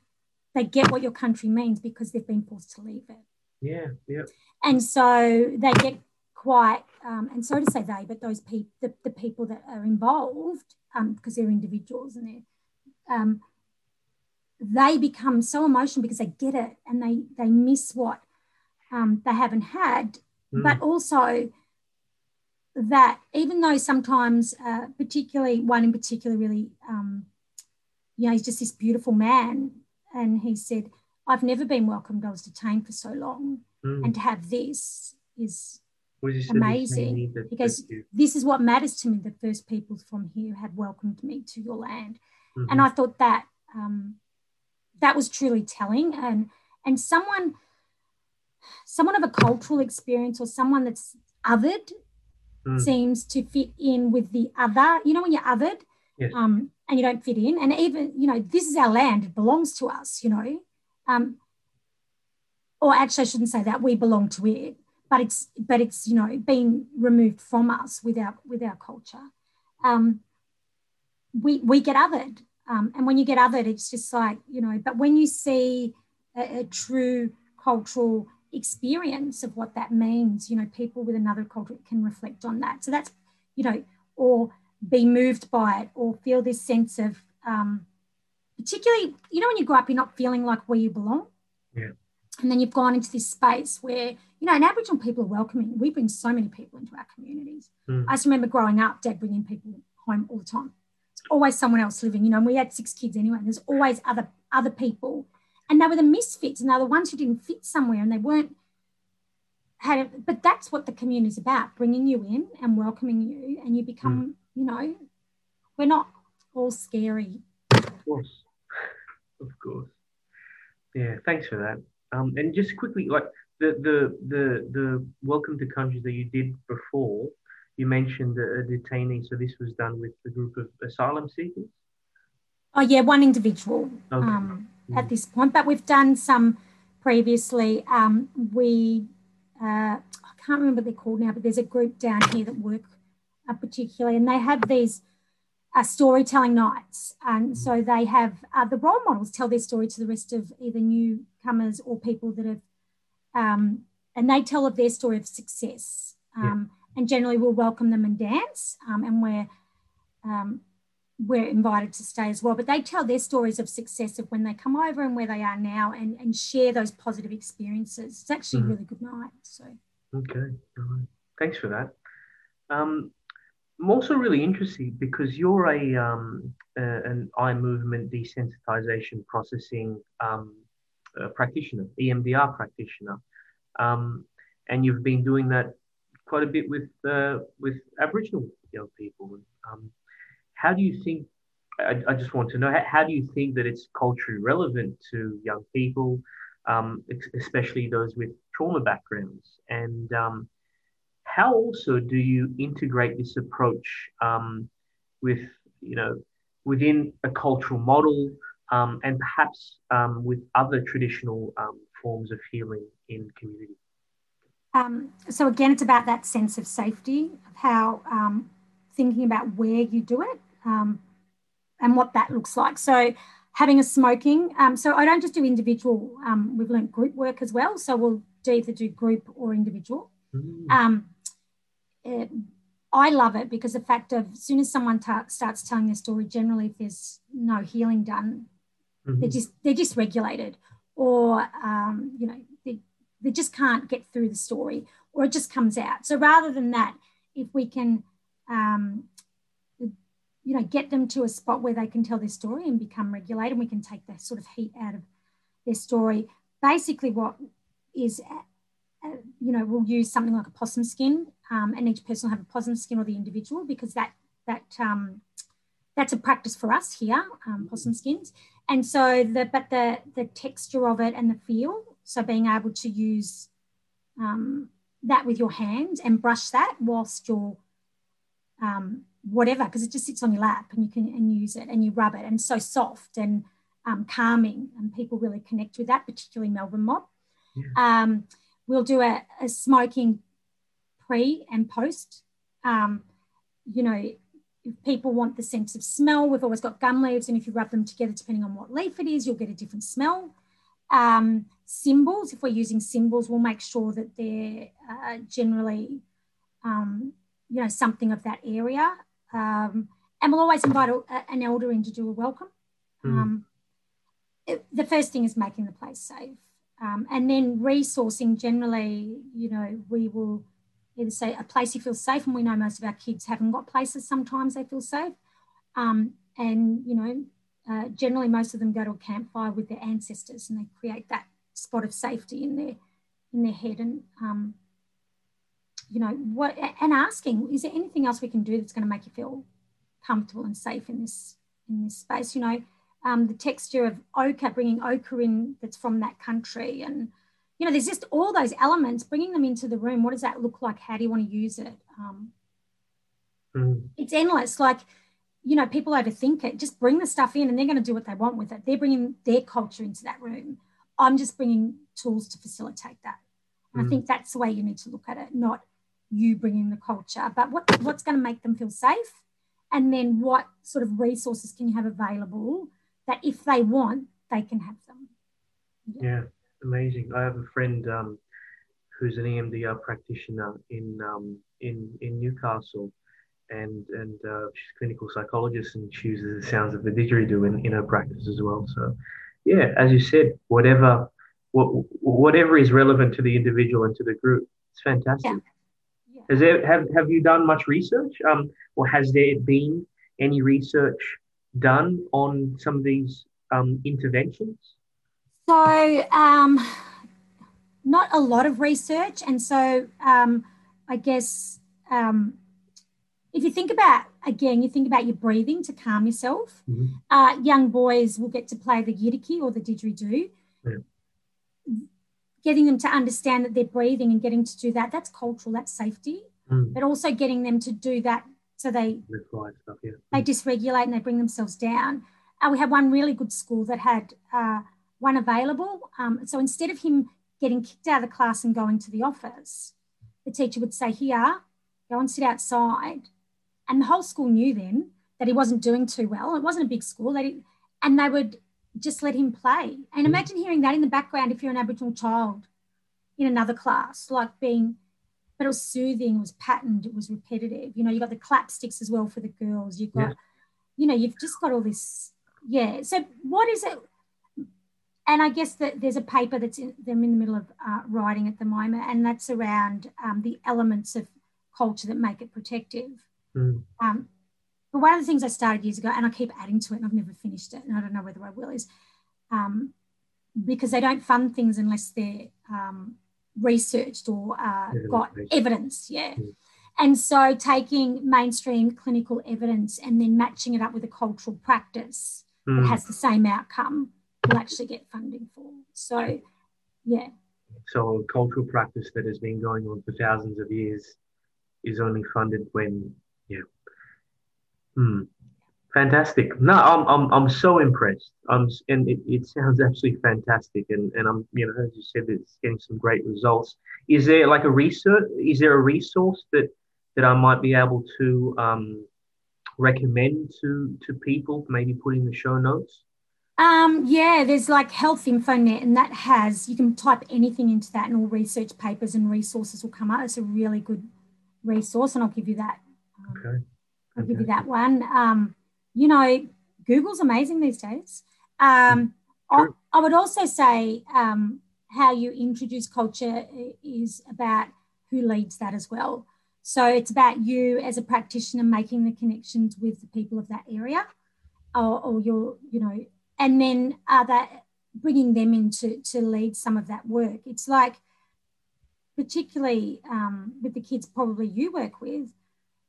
They get what your country means because they've been forced to leave it. Yeah, yeah, And so they get quite, um, and sorry to say they, but those people, the, the people that are involved, um, because they're individuals and they're, um, they become so emotional because they get it and they they miss what um, they haven't had, Mm. but also that even though sometimes, uh, particularly one in particular, really, um, you know, he's just this beautiful man, and he said, "I've never been welcomed. I was detained for so long, Mm. and to have this is Was this the same amazing that- because this is what matters to me. The first peoples from here have welcomed me to your land." Mhm. and I thought that um, that was truly telling, and and someone someone of a cultural experience or someone that's othered Mm. seems to fit in with the other. You know, when you're othered, Yes. um, and you don't fit in, and even you know, this is our land; it belongs to us. You know, um, or actually, I shouldn't say that we belong to it, but it's but it's you know being removed from us with our with our culture. Um, we we get othered, um, and when you get othered, it's just like you know. But when you see a, a true cultural experience of what that means, you know, people with another culture can reflect on that. So that's you know, or be moved by it, or feel this sense of, um, particularly, you know, when you grow up, you're not feeling like where you belong. Yeah. and then you've gone into this space where you know, and Aboriginal people are welcoming. We bring so many people into our communities. Mm. I just remember growing up, Dad bringing people home all the time. It's always someone else living. You know, and we had six kids anyway. And there's always other other people, and they were the misfits, and they're the ones who didn't fit somewhere, and they weren't had. A, but that's what the community is about: bringing you in and welcoming you, and you become. Mm. You know, we're not all scary. Of course, of course. Yeah, thanks for that. Um, and just quickly, like the the the the welcome to countries that you did before, you mentioned a detainee. So this was done with a group of asylum seekers. Oh yeah, one individual okay. um, mm. at this point, but we've done some previously. Um, we uh, I can't remember what they're called now, but there's a group down here that work particularly, and they have these uh, storytelling nights. And so they have uh, the role models tell their story to the rest of either newcomers or people that have, um, and they tell of their story of success. Um, yeah. And generally, we'll welcome them and dance, um, and we're um, we're invited to stay as well. But they tell their stories of success of when they come over and where they are now, and and share those positive experiences. It's actually mm-hmm. a really good night. So okay, thanks for that. Um, I'm also really interested because you're a um, uh, an eye movement desensitization processing um, uh, practitioner, EMDR practitioner, um, and you've been doing that quite a bit with uh, with Aboriginal young people. Um, how do you think? I, I, just want to know how, do you think that it's culturally relevant to young people, um, especially those with trauma backgrounds, and um, how also do you integrate this approach um, with you know within a cultural model um, and perhaps um, with other traditional um, forms of healing in community? Um, so again it's about that sense of safety of how um, thinking about where you do it and what that looks like. So having a smoking so i don't just do individual we've learned group work as well so we'll either do group or individual. Mm. um, it, I love it because the fact of as soon as someone ta- starts telling their story, generally if there's no healing done, mm-hmm. they're just they're just regulated, or um, you know they, they just can't get through the story, or it just comes out. So rather than that, if we can, um, you know, get them to a spot where they can tell their story and become regulated, and we can take the sort of heat out of their story. Basically, what is you know, we'll use something like a possum skin, um, and each person will have a possum skin or the individual because that that um, that's a practice for us here, um, possum skins. And so the but the the texture of it and the feel, so being able to use um, that with your hand and brush that whilst you're um, whatever, because it just sits on your lap and you can and use it and you rub it and so soft and um, calming and people really connect with that, particularly Melbourne mob. Yeah. Um, we'll do a, a smoking pre and post. Um, you know, if people want the sense of smell, we've always got gum leaves, and if you rub them together, depending on what leaf it is, you'll get a different smell. Um, symbols, if we're using symbols, we'll make sure that they're uh, generally, um, you know, something of that area. Um, and we'll always invite a, an elder in to do a welcome. Mm. It, the first thing is making the place safe. Um, and then resourcing generally, you know, we will either say a place you feel safe, and we know most of our kids haven't got places sometimes they feel safe. Um, and, you know, uh, generally most of them go to a campfire with their ancestors and they create that spot of safety in their in their head and um, you know what and asking is there anything else we can do that's going to make you feel comfortable and safe in this in this space you know um, the texture of ochre, bringing ochre in that's from that country. And, you know, there's just all those elements, bringing them into the room. What does that look like? How do you want to use it? Um, mm. It's endless. Like, you know, people overthink it. Just bring the stuff in and they're going to do what they want with it. They're bringing their culture into that room. I'm just bringing tools to facilitate that. And mm. I think that's the way you need to look at it, not you bringing the culture, but what, what's going to make them feel safe? And then what sort of resources can you have available that if they want, they can have them. Yeah, yeah amazing. I have a friend um, who's an EMDR practitioner in um, in in Newcastle, and and uh, she's a clinical psychologist, and she uses the sounds of the didgeridoo in, in her practice as well. So, yeah, as you said, whatever whatever is relevant to the individual and to the group. It's fantastic. Yeah. Yeah. Has there, have, have you done much research um, or has there been any research done on some of these um, interventions? So, um, not a lot of research. And so, um, I guess um, if you think about again, you think about your breathing to calm yourself. Mm-hmm. Uh, young boys will get to play the yidaki or the didgeridoo. Yeah. Getting them to understand that they're breathing and getting to do that, that's cultural, that's safety. Mm. But also getting them to do that so they stuff, yeah. they dysregulate and they bring themselves down. Uh, we had one really good school that had uh, one available. Um, so instead of him getting kicked out of the class and going to the office, the teacher would say, Here, go and sit outside and the whole school knew then that he wasn't doing too well. It wasn't a big school. They and they would just let him play. And mm. imagine hearing that in the background if you're an Aboriginal child in another class, like being, but it was soothing, it was patterned, it was repetitive. You know, you got the clapsticks as well for the girls. You've got, yeah. you know, you've just got all this. Yeah. So what is it? And I guess that there's a paper that's in, them in the middle of uh, writing at the moment, and that's around um, the elements of culture that make it protective. Mm. Um, but one of the things I started years ago, and I keep adding to it, and I've never finished it, and I don't know whether I will, is um, because they don't fund things unless they're um, researched or uh, got evidence. Yeah. Mm. And so taking mainstream clinical evidence and then matching it up with a cultural practice mm. that has the same outcome will actually get funding for. So, yeah. So, a cultural practice that has been going on for thousands of years is only funded when yeah. Hmm. Fantastic. No, I'm, I'm, I'm so impressed. I'm, and it, it sounds absolutely fantastic. And, and I'm, you know, as you said, it's getting some great results. Is there like a research, is there a resource that, that I might be able to um, recommend to, to people, maybe put in the show notes? Um, yeah, there's like Health InfoNet, and that has you can type anything into that, and all research papers and resources will come up. It's a really good resource, and I'll give you that Okay. I'll give you that one. Um, you know, Google's amazing these days. Um, I, I, would also say um, how you introduce culture is about who leads that as well. So it's about you as a practitioner making the connections with the people of that area, or, or your, you know, and then that bringing them in to, to lead some of that work. It's like, particularly um, with the kids probably you work with,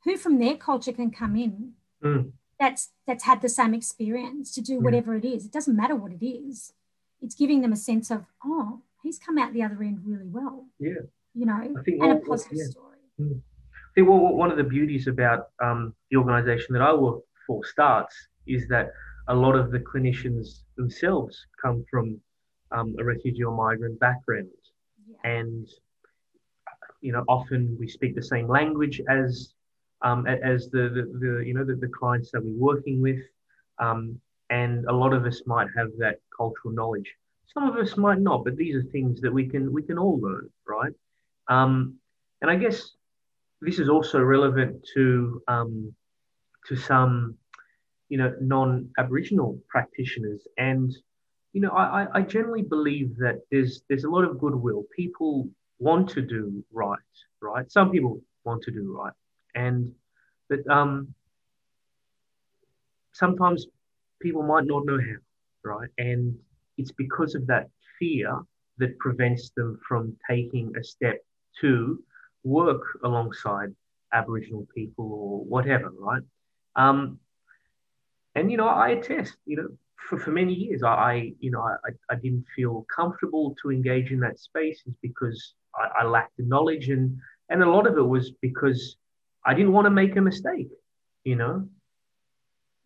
who from their culture can come in mm. That's that's had the same experience to do whatever it is. It doesn't matter what it is. It's giving them a sense of, oh, he's come out the other end really well. Yeah. You know, and what, a positive yeah. story. Mm. I think well, one of the beauties about um, the organisation that I work for, STARTTS, is that a lot of the clinicians themselves come from um, a refugee or migrant background. Yeah. And, you know, often we speak the same language as um, as the, the, the, you know the, the clients that we're working with, um, and a lot of us might have that cultural knowledge. Some of us might not, but these are things that we can we can all learn, right? Um, and I guess this is also relevant to um, to some you know non-Aboriginal practitioners, and you know I, I generally believe that there's there's a lot of goodwill. People want to do right, right? Some people want to do right and but um, sometimes people might not know how, right? And it's because of that fear that prevents them from taking a step to work alongside Aboriginal people or whatever, right? Um, and you know, I attest, you know, for, for many years, I, I you know, I, I didn't feel comfortable to engage in that space is because I, I lacked the knowledge and and a lot of it was because I didn't want to make a mistake, you know.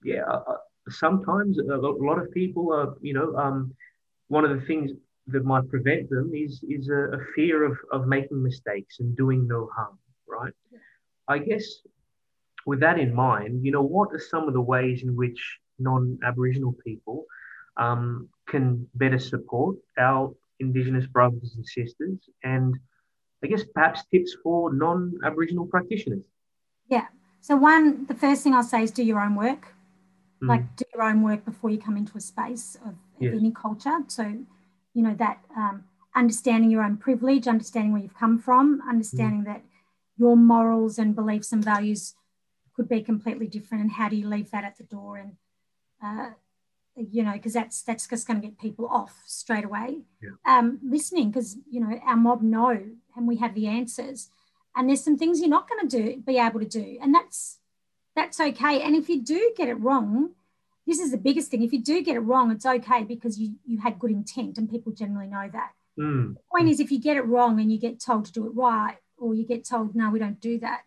Yeah, sometimes a lot of people are, you know, um, one of the things that might prevent them is is a, a, fear of of making mistakes and doing no harm, right? Yeah. I guess with that in mind, you know, what are some of the ways in which non-Aboriginal people um, can better support our Indigenous brothers and sisters, and I guess perhaps tips for non-Aboriginal practitioners. Yeah. So one, the first thing I'll say is do your own work. Mm. Like do your own work before you come into a space of, any culture. So you know, that um, understanding your own privilege, understanding where you've come from, understanding mm. that your morals and beliefs and values could be completely different, and how do you leave that at the door? And uh, you know, because that's that's just going to get people off straight away. Yeah. Um, listening, because you know our mob know, and we have the answers. And there's some things you're not going to do, be able to do, and that's that's okay. And if you do get it wrong, this is the biggest thing. If you do get it wrong, it's okay because you you had good intent, and people generally know that. Mm. The point is, if you get it wrong and you get told to do it right, or you get told no, we don't do that.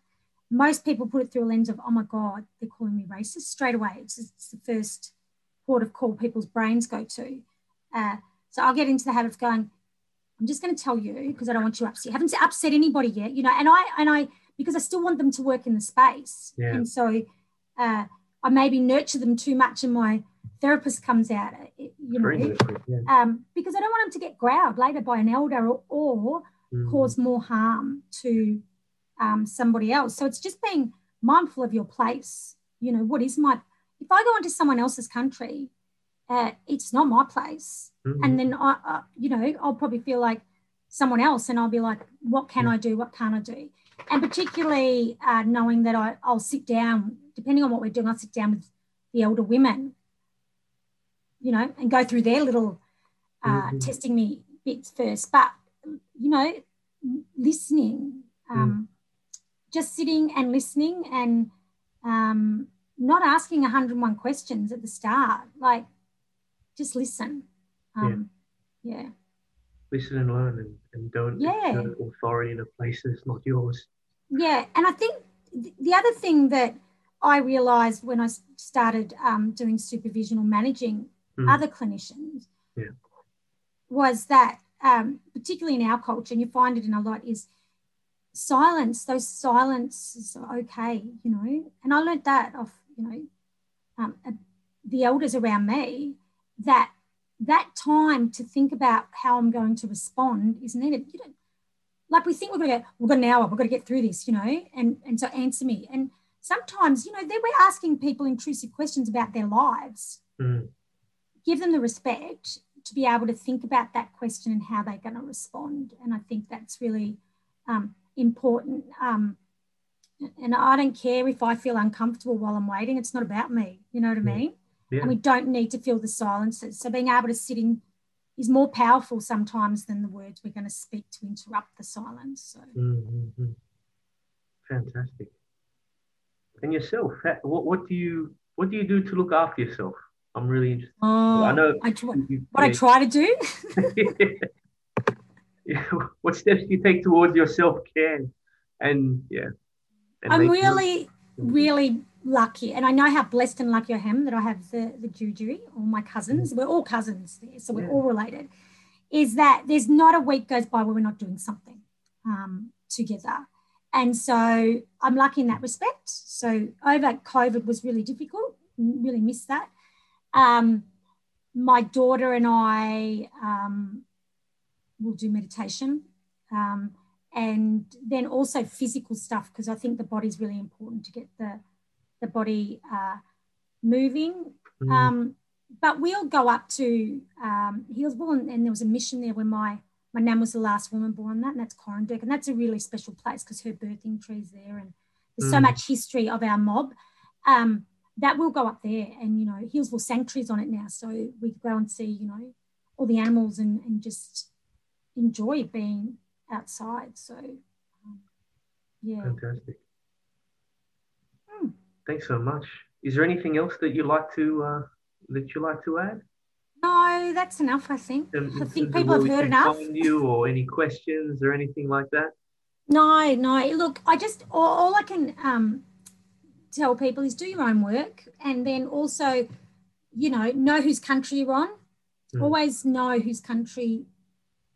Most people put it through a lens of, oh my God, they're calling me racist straight away. It's, it's the first port of call people's brains go to. Uh, so I'll get into the habit of going, I'm just going to tell you because I don't want you upset. I haven't upset anybody yet, you know, and I, and I, because I still want them to work in the space. Yeah. And so uh, I maybe nurture them too much and my therapist comes out, uh, you know, yeah. um, because I don't want them to get growled later by an elder or, or mm. cause more harm to um, somebody else. So it's just being mindful of your place. You know, what is my if I go into someone else's country, uh, it's not my place. Mm-hmm. And then I, uh, you know, I'll probably feel like someone else, and I'll be like, what can I do? What can't I do? And particularly uh, knowing that I, I'll sit down, depending on what we're doing, I'll sit down with the elder women, you know, and go through their little uh, mm-hmm. testing me bits first. But you know, listening, um, mm. just sitting and listening and um, not asking 101 questions at the start. Like, just listen. Um, yeah. yeah. Listen and learn and, and don't yeah. authority in a place that's not yours. Yeah. And I think the other thing that I realized when I started um, doing supervision or managing mm. other clinicians yeah. was that, um, particularly in our culture, and you find it in a lot, is silence. Those silences are okay, you know. And I learned that off you know, um, the elders around me, that that time to think about how I'm going to respond is needed. You know, like we think we're going to, we've got an hour, we've got to get through this, you know, and and so answer me. And sometimes, you know, they we're asking people intrusive questions about their lives. Mm. Give them the respect to be able to think about that question and how they're going to respond. And I think that's really um, important. Um, and I don't care if I feel uncomfortable while I'm waiting. It's not about me. You know what I mean? Yeah. And we don't need to feel the silences. So being able to sit in is more powerful sometimes than the words we're going to speak to interrupt the silence. So mm-hmm. fantastic. And yourself, what what do you what do you do to look after yourself? I'm really interested. Oh, I know I try, you, what yeah. I try to do. yeah. What steps do you take towards your self care? And yeah, I'm really, really lucky, and I know how blessed and lucky I am that I have the the Juju, all my cousins. Mm. We're all cousins there, so we're yeah. all related. Is that there's not a week goes by where we're not doing something um, together, and so I'm lucky in that respect. So over COVID was really difficult, really missed that. Um, my daughter and I um, will do meditation. Um, and then also physical stuff because I think the body is really important to get the the body uh, moving. Mm. Um, but we'll go up to um, and, and, there was a mission there where my my nan was the last woman born that, and that's Coranderrk, and that's a really special place because her birthing tree's there, and there's mm. so much history of our mob. Um, that will go up there, and you know, Healesville Sanctuary's on it now, so we go and see, you know, all the animals and and just enjoy being outside. So, um, yeah. Fantastic. Thanks so much. Is there anything else that you like to uh, that you like to add? No, that's enough. I think. I think people have heard enough. You or any questions or anything like that? No, no. Look, I just all, all I can um, tell people is do your own work, and then also, you know, know whose country you're on. Mm. Always know whose country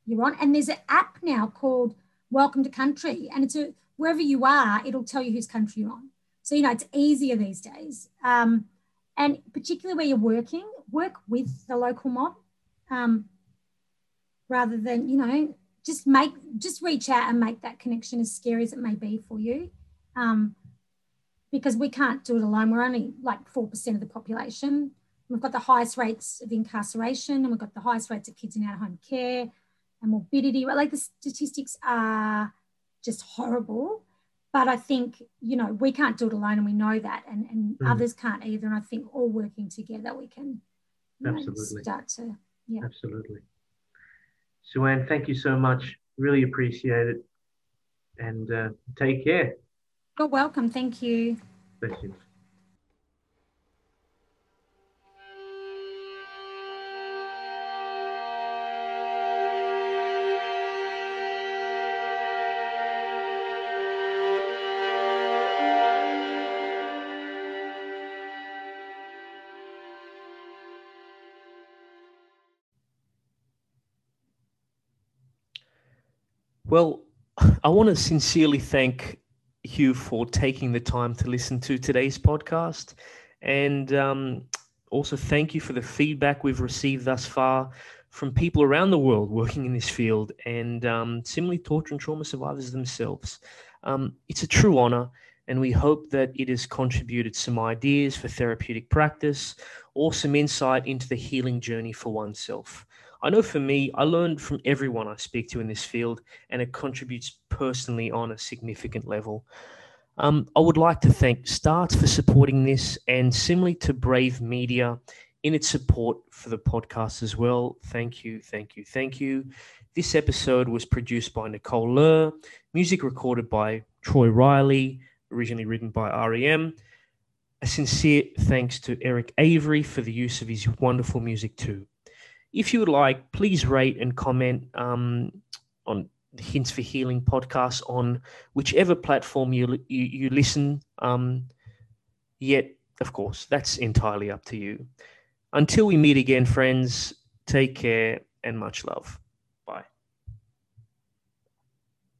you're on. And there's an app now called Welcome to Country, and it's a wherever you are, it'll tell you whose country you're on. So you know it's easier these days. Um, and particularly where you're working, work with the local mob, um, rather than you know just make just reach out and make that connection as scary as it may be for you. Um, because we can't do it alone. We're only like 4% of the population. we've got the highest rates of incarceration and we've got the highest rates of kids in out of home care and morbidity. Like the statistics are just horrible. But I think, you know, we can't do it alone and we know that, and, and mm. others can't either. And I think all working together, we can Absolutely. Know, start to, yeah. Absolutely. Sue-Anne, thank you so much. Really appreciate it. And uh, take care. You're welcome. Thank you. Bless you. Well, I want to sincerely thank you for taking the time to listen to today's podcast. And um, also thank you for the feedback we've received thus far from people around the world working in this field and um, similarly torture and trauma survivors themselves. Um, it's a true honor, and we hope that it has contributed some ideas for therapeutic practice or some insight into the healing journey for oneself. I know for me, I learned from everyone I speak to in this field, and it contributes personally on a significant level. Um, I would like to thank STARTTS for supporting this, and similarly to Brave Media in its support for the podcast as well. Thank you, thank you, thank you. This episode was produced by Nicole Loehr, music recorded by Troy Reilly, originally written by REM. A sincere thanks to Eric Avery for the use of his wonderful music too. If you would like, please rate and comment um, on the Hints for Healing podcast on whichever platform you you, you listen. Um, yet, of course, that's entirely up to you. Until we meet again, friends, take care and much love.